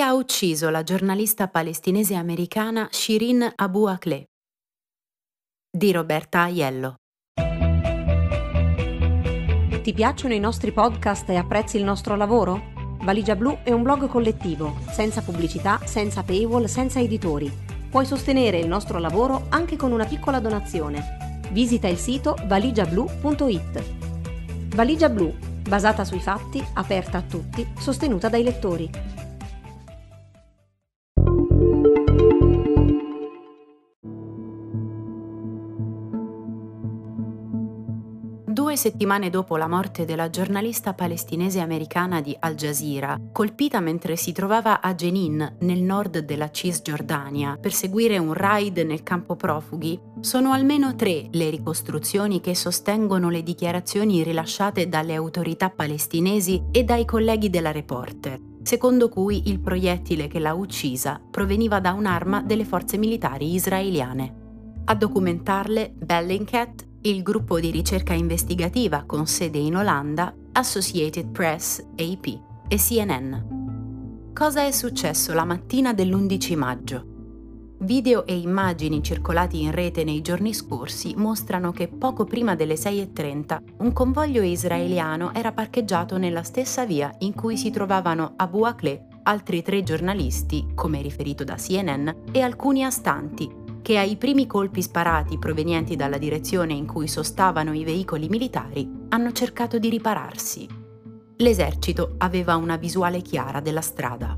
Ha ucciso la giornalista palestinese americana Shirin Abu Akleh? Di Roberta Aiello. Ti piacciono i nostri podcast e apprezzi il nostro lavoro? Valigia Blu è un blog collettivo, senza pubblicità, senza paywall, senza editori. Puoi sostenere il nostro lavoro anche con una piccola donazione. Visita il sito valigiablu.it. Valigia Blu, basata sui fatti, aperta a tutti, sostenuta dai lettori. Settimane dopo la morte della giornalista palestinese americana di Al Jazeera, colpita mentre si trovava a Jenin, nel nord della Cisgiordania, per seguire un raid nel campo profughi, sono almeno tre le ricostruzioni che sostengono le dichiarazioni rilasciate dalle autorità palestinesi e dai colleghi della reporter, secondo cui il proiettile che l'ha uccisa proveniva da un'arma delle forze militari israeliane. A documentarle Bellingcat il gruppo di ricerca investigativa con sede in Olanda, Associated Press, AP e CNN. Cosa è successo la mattina dell'11 maggio? Video e immagini circolati in rete nei giorni scorsi mostrano che poco prima delle 6.30 un convoglio israeliano era parcheggiato nella stessa via in cui si trovavano Abu Akleh, altri tre giornalisti, come riferito da CNN, e alcuni astanti, che ai primi colpi sparati provenienti dalla direzione in cui sostavano i veicoli militari hanno cercato di ripararsi. L'esercito aveva una visuale chiara della strada.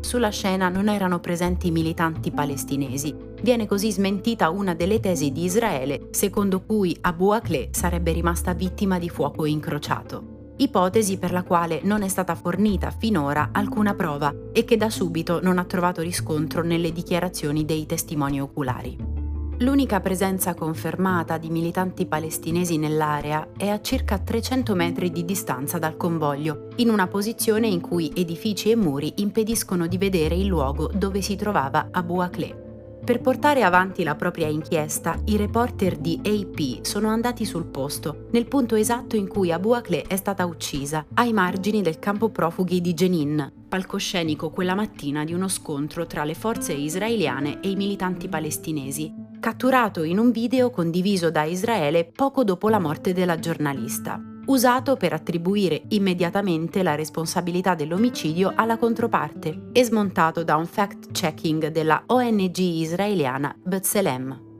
Sulla scena non erano presenti militanti palestinesi. Viene così smentita una delle tesi di Israele secondo cui Abu Akleh sarebbe rimasta vittima di fuoco incrociato ipotesi per la quale non è stata fornita finora alcuna prova e che da subito non ha trovato riscontro nelle dichiarazioni dei testimoni oculari. L'unica presenza confermata di militanti palestinesi nell'area è a circa 300 metri di distanza dal convoglio, in una posizione in cui edifici e muri impediscono di vedere il luogo dove si trovava Abu Akleh. Per portare avanti la propria inchiesta, i reporter di AP sono andati sul posto, nel punto esatto in cui Abu Akleh è stata uccisa, ai margini del campo profughi di Jenin, palcoscenico quella mattina di uno scontro tra le forze israeliane e i militanti palestinesi, catturato in un video condiviso da Israele poco dopo la morte della giornalista usato per attribuire immediatamente la responsabilità dell'omicidio alla controparte e smontato da un fact-checking della ONG israeliana B'Tselem.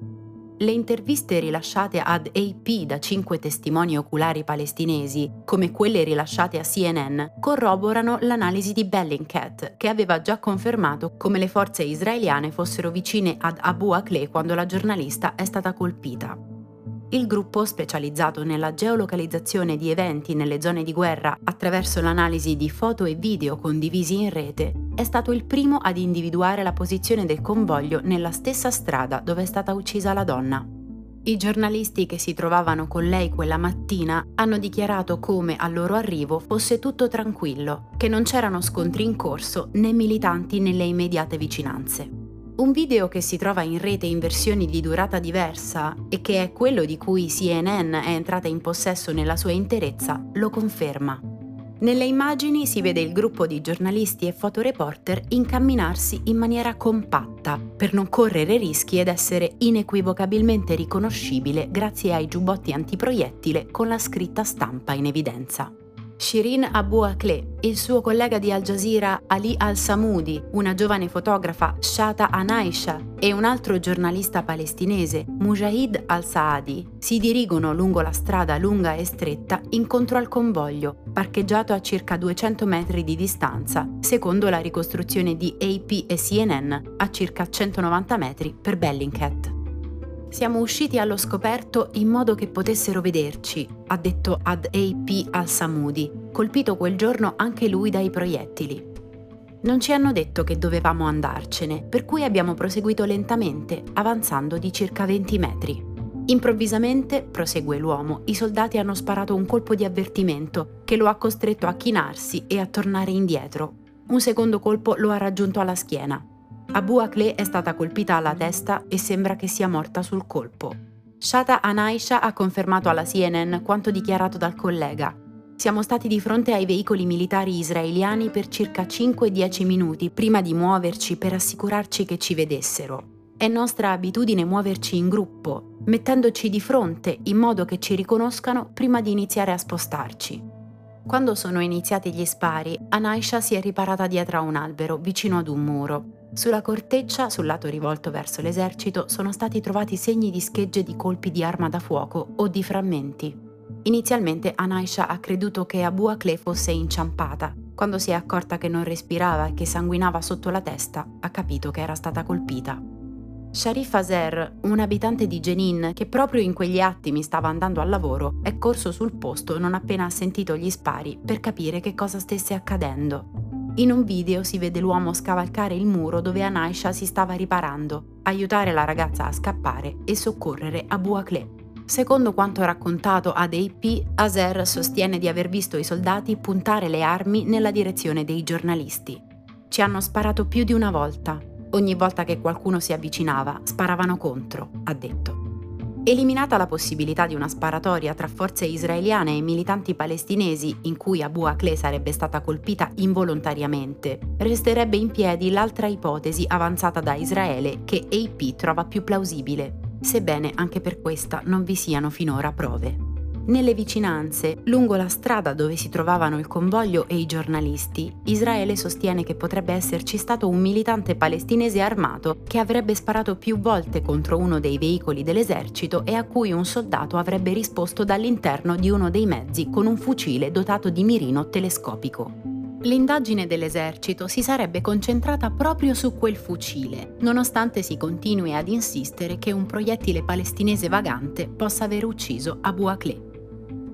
Le interviste rilasciate ad AP da cinque testimoni oculari palestinesi, come quelle rilasciate a CNN, corroborano l'analisi di Bellingcat, che aveva già confermato come le forze israeliane fossero vicine ad Abu Akleh quando la giornalista è stata colpita. Il gruppo, specializzato nella geolocalizzazione di eventi nelle zone di guerra attraverso l'analisi di foto e video condivisi in rete, è stato il primo ad individuare la posizione del convoglio nella stessa strada dove è stata uccisa la donna. I giornalisti che si trovavano con lei quella mattina hanno dichiarato come al loro arrivo fosse tutto tranquillo, che non c'erano scontri in corso né militanti nelle immediate vicinanze. Un video che si trova in rete in versioni di durata diversa e che è quello di cui CNN è entrata in possesso nella sua interezza lo conferma. Nelle immagini si vede il gruppo di giornalisti e fotoreporter incamminarsi in maniera compatta per non correre rischi ed essere inequivocabilmente riconoscibile grazie ai giubbotti antiproiettile con la scritta stampa in evidenza. Shirin Abu Akleh, il suo collega di Al Jazeera Ali Al-Samudi, una giovane fotografa Shata Anaisha e un altro giornalista palestinese, Mujahid Al-Saadi, si dirigono lungo la strada lunga e stretta incontro al convoglio, parcheggiato a circa 200 metri di distanza, secondo la ricostruzione di AP e CNN, a circa 190 metri per Bellingcat. Siamo usciti allo scoperto in modo che potessero vederci, ha detto ad AP al-Samudi, colpito quel giorno anche lui dai proiettili. Non ci hanno detto che dovevamo andarcene, per cui abbiamo proseguito lentamente, avanzando di circa 20 metri. Improvvisamente, prosegue l'uomo, i soldati hanno sparato un colpo di avvertimento che lo ha costretto a chinarsi e a tornare indietro. Un secondo colpo lo ha raggiunto alla schiena. Abu Akleh è stata colpita alla testa e sembra che sia morta sul colpo. Shata Anaisha ha confermato alla CNN quanto dichiarato dal collega. Siamo stati di fronte ai veicoli militari israeliani per circa 5-10 minuti prima di muoverci per assicurarci che ci vedessero. È nostra abitudine muoverci in gruppo, mettendoci di fronte in modo che ci riconoscano prima di iniziare a spostarci. Quando sono iniziati gli spari, Anaisha si è riparata dietro a un albero vicino ad un muro. Sulla corteccia, sul lato rivolto verso l'esercito, sono stati trovati segni di schegge di colpi di arma da fuoco o di frammenti. Inizialmente Anaisha ha creduto che Abu Akleh fosse inciampata. Quando si è accorta che non respirava e che sanguinava sotto la testa, ha capito che era stata colpita. Sharif Azer, un abitante di Jenin che proprio in quegli attimi stava andando al lavoro, è corso sul posto non appena ha sentito gli spari per capire che cosa stesse accadendo. In un video si vede l'uomo scavalcare il muro dove Anaisha si stava riparando, aiutare la ragazza a scappare e soccorrere Abu Akleh. Secondo quanto raccontato ad AP, Azer sostiene di aver visto i soldati puntare le armi nella direzione dei giornalisti. Ci hanno sparato più di una volta. Ogni volta che qualcuno si avvicinava, sparavano contro, ha detto. Eliminata la possibilità di una sparatoria tra forze israeliane e militanti palestinesi in cui Abu Akleh sarebbe stata colpita involontariamente, resterebbe in piedi l'altra ipotesi avanzata da Israele che AP trova più plausibile, sebbene anche per questa non vi siano finora prove. Nelle vicinanze, lungo la strada dove si trovavano il convoglio e i giornalisti, Israele sostiene che potrebbe esserci stato un militante palestinese armato che avrebbe sparato più volte contro uno dei veicoli dell'esercito e a cui un soldato avrebbe risposto dall'interno di uno dei mezzi con un fucile dotato di mirino telescopico. L'indagine dell'esercito si sarebbe concentrata proprio su quel fucile, nonostante si continui ad insistere che un proiettile palestinese vagante possa aver ucciso Abu Akleh.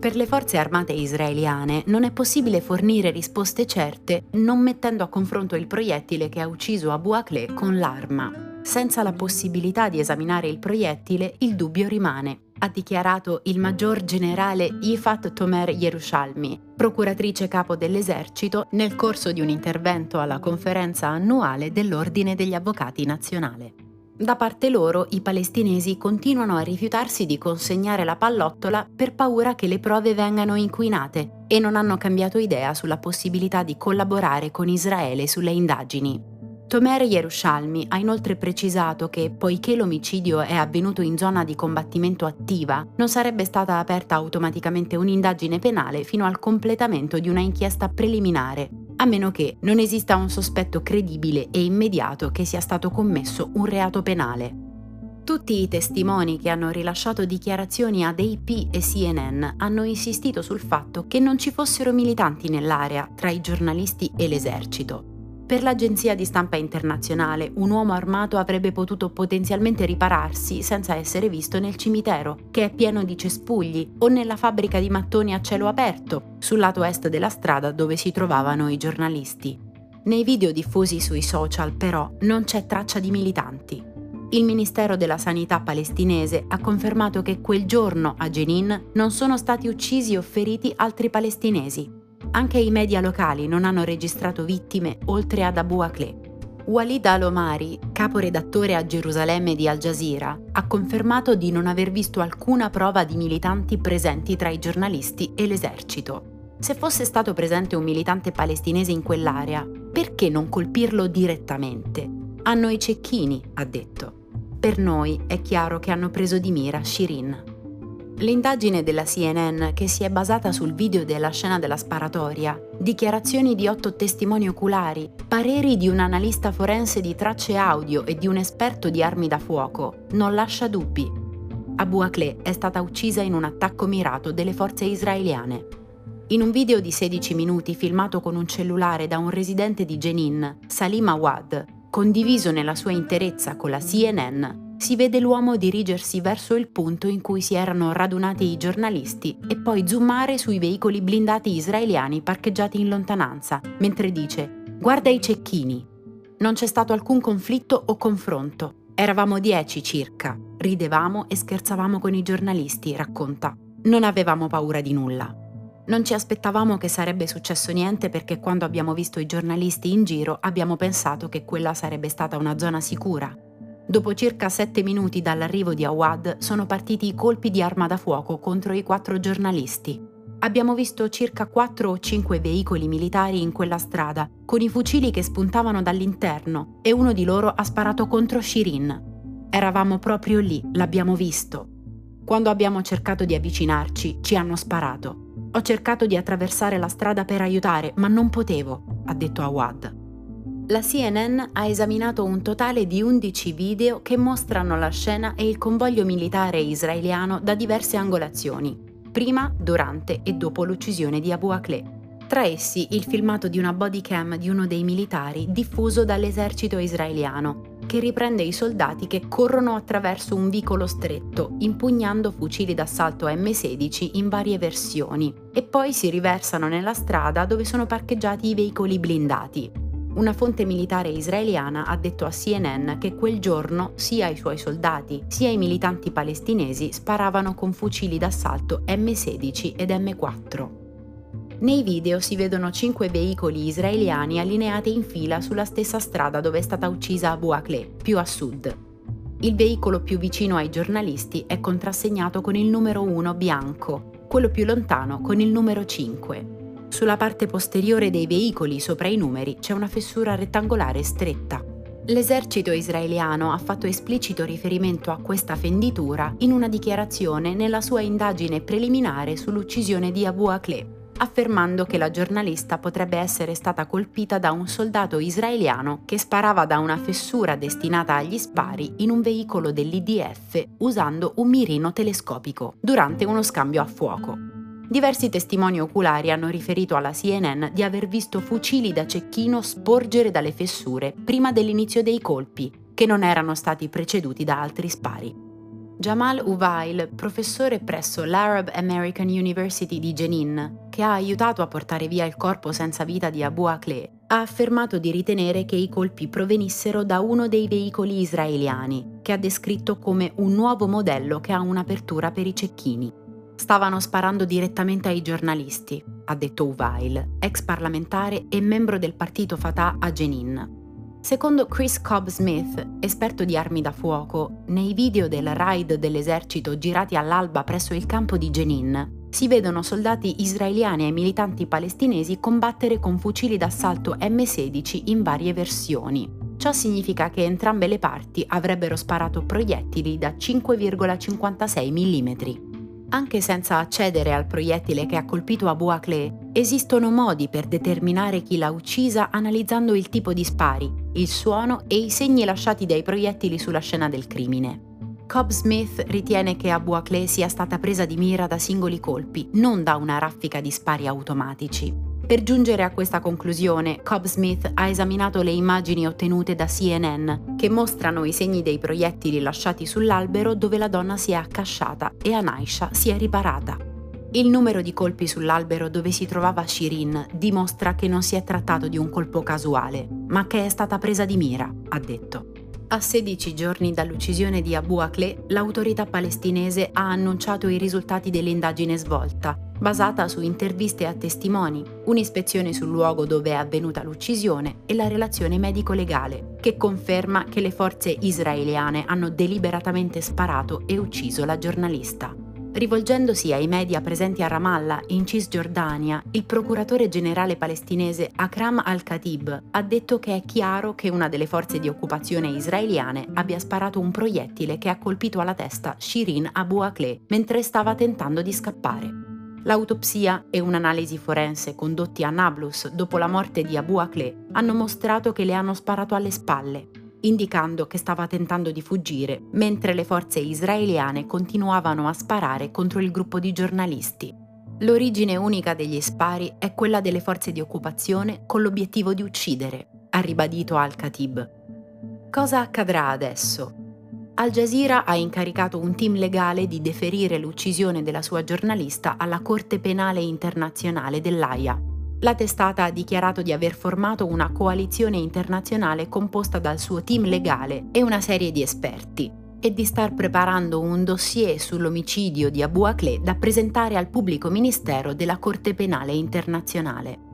Per le forze armate israeliane non è possibile fornire risposte certe non mettendo a confronto il proiettile che ha ucciso Abu Akleh con l'arma. Senza la possibilità di esaminare il proiettile, il dubbio rimane ha dichiarato il maggior generale Yifat Tomer Yerushalmi, procuratrice capo dell'esercito, nel corso di un intervento alla conferenza annuale dell'Ordine degli Avvocati Nazionale. Da parte loro, i palestinesi continuano a rifiutarsi di consegnare la pallottola per paura che le prove vengano inquinate e non hanno cambiato idea sulla possibilità di collaborare con Israele sulle indagini. Tomer Yerushalmi ha inoltre precisato che, poiché l'omicidio è avvenuto in zona di combattimento attiva, non sarebbe stata aperta automaticamente un'indagine penale fino al completamento di una inchiesta preliminare, a meno che non esista un sospetto credibile e immediato che sia stato commesso un reato penale. Tutti i testimoni che hanno rilasciato dichiarazioni ad AP e CNN hanno insistito sul fatto che non ci fossero militanti nell'area tra i giornalisti e l'esercito per l'agenzia di stampa internazionale, un uomo armato avrebbe potuto potenzialmente ripararsi senza essere visto nel cimitero, che è pieno di cespugli, o nella fabbrica di mattoni a cielo aperto, sul lato est della strada dove si trovavano i giornalisti. Nei video diffusi sui social, però, non c'è traccia di militanti. Il Ministero della Sanità palestinese ha confermato che quel giorno a Jenin non sono stati uccisi o feriti altri palestinesi, anche i media locali non hanno registrato vittime oltre ad Abu Akleh. Walid al-Omari, caporedattore a Gerusalemme di Al Jazeera, ha confermato di non aver visto alcuna prova di militanti presenti tra i giornalisti e l'esercito. Se fosse stato presente un militante palestinese in quell'area, perché non colpirlo direttamente? Hanno i cecchini, ha detto. Per noi è chiaro che hanno preso di mira Shirin. L'indagine della CNN, che si è basata sul video della scena della sparatoria, dichiarazioni di otto testimoni oculari, pareri di un analista forense di tracce audio e di un esperto di armi da fuoco, non lascia dubbi. Abu Akleh è stata uccisa in un attacco mirato delle forze israeliane. In un video di 16 minuti filmato con un cellulare da un residente di Jenin, Salim Awad, condiviso nella sua interezza con la CNN, si vede l'uomo dirigersi verso il punto in cui si erano radunati i giornalisti e poi zoomare sui veicoli blindati israeliani parcheggiati in lontananza, mentre dice Guarda i cecchini. Non c'è stato alcun conflitto o confronto. Eravamo dieci circa. Ridevamo e scherzavamo con i giornalisti, racconta. Non avevamo paura di nulla. Non ci aspettavamo che sarebbe successo niente perché quando abbiamo visto i giornalisti in giro abbiamo pensato che quella sarebbe stata una zona sicura, Dopo circa sette minuti dall'arrivo di Awad sono partiti i colpi di arma da fuoco contro i quattro giornalisti. Abbiamo visto circa 4 o 5 veicoli militari in quella strada, con i fucili che spuntavano dall'interno, e uno di loro ha sparato contro Shirin. Eravamo proprio lì, l'abbiamo visto. Quando abbiamo cercato di avvicinarci, ci hanno sparato. Ho cercato di attraversare la strada per aiutare, ma non potevo, ha detto Awad. La CNN ha esaminato un totale di 11 video che mostrano la scena e il convoglio militare israeliano da diverse angolazioni, prima, durante e dopo l'uccisione di Abu Akleh. Tra essi il filmato di una bodycam di uno dei militari diffuso dall'esercito israeliano, che riprende i soldati che corrono attraverso un vicolo stretto, impugnando fucili d'assalto M16 in varie versioni, e poi si riversano nella strada dove sono parcheggiati i veicoli blindati. Una fonte militare israeliana ha detto a CNN che quel giorno sia i suoi soldati sia i militanti palestinesi sparavano con fucili d'assalto M16 ed M4. Nei video si vedono cinque veicoli israeliani allineati in fila sulla stessa strada dove è stata uccisa Abu Akleh, più a sud. Il veicolo più vicino ai giornalisti è contrassegnato con il numero 1 bianco, quello più lontano con il numero 5. Sulla parte posteriore dei veicoli sopra i numeri c'è una fessura rettangolare stretta. L'esercito israeliano ha fatto esplicito riferimento a questa fenditura in una dichiarazione nella sua indagine preliminare sull'uccisione di Abu Akleh, affermando che la giornalista potrebbe essere stata colpita da un soldato israeliano che sparava da una fessura destinata agli spari in un veicolo dell'IDF usando un mirino telescopico durante uno scambio a fuoco. Diversi testimoni oculari hanno riferito alla CNN di aver visto fucili da cecchino sporgere dalle fessure prima dell'inizio dei colpi, che non erano stati preceduti da altri spari. Jamal Uvail, professore presso l'Arab American University di Jenin, che ha aiutato a portare via il corpo senza vita di Abu Akleh, ha affermato di ritenere che i colpi provenissero da uno dei veicoli israeliani, che ha descritto come un nuovo modello che ha un'apertura per i cecchini. Stavano sparando direttamente ai giornalisti, ha detto Uvail, ex parlamentare e membro del partito Fatah a Jenin. Secondo Chris Cobb Smith, esperto di armi da fuoco, nei video del raid dell'esercito girati all'alba presso il campo di Jenin, si vedono soldati israeliani e militanti palestinesi combattere con fucili d'assalto M16 in varie versioni. Ciò significa che entrambe le parti avrebbero sparato proiettili da 5,56 mm. Anche senza accedere al proiettile che ha colpito Abu Akleh, esistono modi per determinare chi l'ha uccisa analizzando il tipo di spari, il suono e i segni lasciati dai proiettili sulla scena del crimine. Cobb Smith ritiene che Abu Akleh sia stata presa di mira da singoli colpi, non da una raffica di spari automatici. Per giungere a questa conclusione, Cobb Smith ha esaminato le immagini ottenute da CNN, che mostrano i segni dei proiettili lasciati sull'albero dove la donna si è accasciata e Anaisha si è riparata. Il numero di colpi sull'albero dove si trovava Shirin dimostra che non si è trattato di un colpo casuale, ma che è stata presa di mira, ha detto. A 16 giorni dall'uccisione di Abu Akleh, l'autorità palestinese ha annunciato i risultati dell'indagine svolta basata su interviste a testimoni, un'ispezione sul luogo dove è avvenuta l'uccisione e la relazione medico-legale, che conferma che le forze israeliane hanno deliberatamente sparato e ucciso la giornalista. Rivolgendosi ai media presenti a Ramallah, in Cisgiordania, il procuratore generale palestinese Akram al-Khatib ha detto che è chiaro che una delle forze di occupazione israeliane abbia sparato un proiettile che ha colpito alla testa Shirin Abu Akleh mentre stava tentando di scappare. L'autopsia e un'analisi forense condotti a Nablus dopo la morte di Abu Akleh hanno mostrato che le hanno sparato alle spalle, indicando che stava tentando di fuggire, mentre le forze israeliane continuavano a sparare contro il gruppo di giornalisti. L'origine unica degli spari è quella delle forze di occupazione con l'obiettivo di uccidere, ha ribadito Al-Khatib. Cosa accadrà adesso? Al Jazeera ha incaricato un team legale di deferire l'uccisione della sua giornalista alla Corte Penale Internazionale dell'AIA. La testata ha dichiarato di aver formato una coalizione internazionale composta dal suo team legale e una serie di esperti e di star preparando un dossier sull'omicidio di Abu Akleh da presentare al pubblico ministero della Corte Penale Internazionale.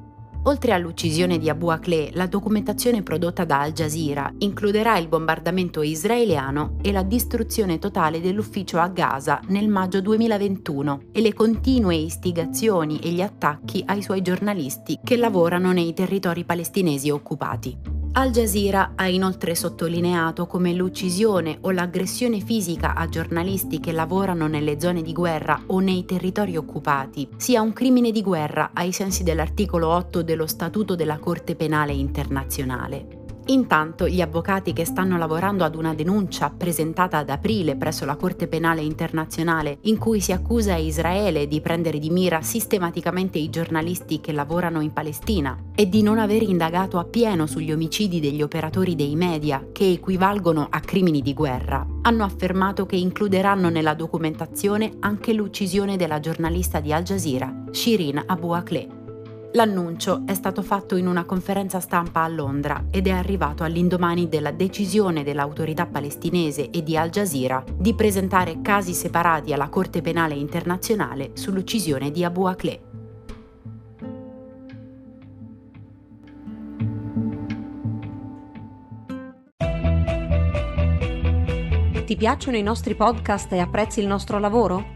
Oltre all'uccisione di Abu Akleh, la documentazione prodotta da Al Jazeera includerà il bombardamento israeliano e la distruzione totale dell'ufficio a Gaza nel maggio 2021 e le continue istigazioni e gli attacchi ai suoi giornalisti che lavorano nei territori palestinesi occupati. Al Jazeera ha inoltre sottolineato come l'uccisione o l'aggressione fisica a giornalisti che lavorano nelle zone di guerra o nei territori occupati sia un crimine di guerra ai sensi dell'articolo 8 dello Statuto della Corte Penale Internazionale. Intanto gli avvocati che stanno lavorando ad una denuncia presentata ad aprile presso la Corte Penale Internazionale in cui si accusa Israele di prendere di mira sistematicamente i giornalisti che lavorano in Palestina e di non aver indagato appieno sugli omicidi degli operatori dei media che equivalgono a crimini di guerra, hanno affermato che includeranno nella documentazione anche l'uccisione della giornalista di Al Jazeera, Shirin Abu Akleh. L'annuncio è stato fatto in una conferenza stampa a Londra ed è arrivato all'indomani della decisione dell'autorità palestinese e di Al Jazeera di presentare casi separati alla Corte Penale Internazionale sull'uccisione di Abu Akleh. Ti piacciono i nostri podcast e apprezzi il nostro lavoro?